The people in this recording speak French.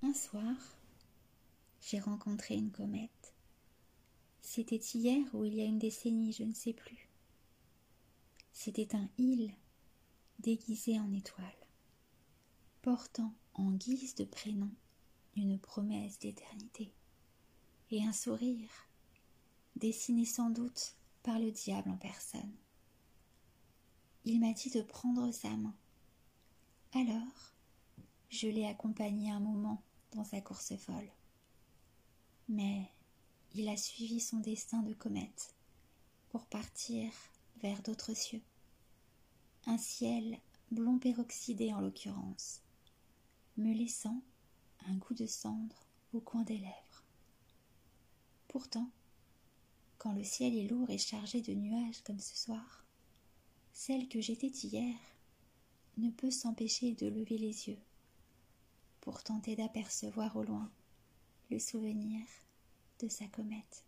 Un soir, j'ai rencontré une comète. C'était hier ou il y a une décennie, je ne sais plus. C'était un île déguisé en étoile, portant en guise de prénom une promesse d'éternité et un sourire dessiné sans doute par le diable en personne. Il m'a dit de prendre sa main. Alors, je l'ai accompagné un moment dans sa course folle. Mais il a suivi son destin de comète pour partir vers d'autres cieux. Un ciel blond peroxydé en l'occurrence, me laissant un goût de cendre au coin des lèvres. Pourtant, quand le ciel est lourd et chargé de nuages comme ce soir, celle que j'étais hier ne peut s'empêcher de lever les yeux pour tenter d'apercevoir au loin le souvenir de sa comète.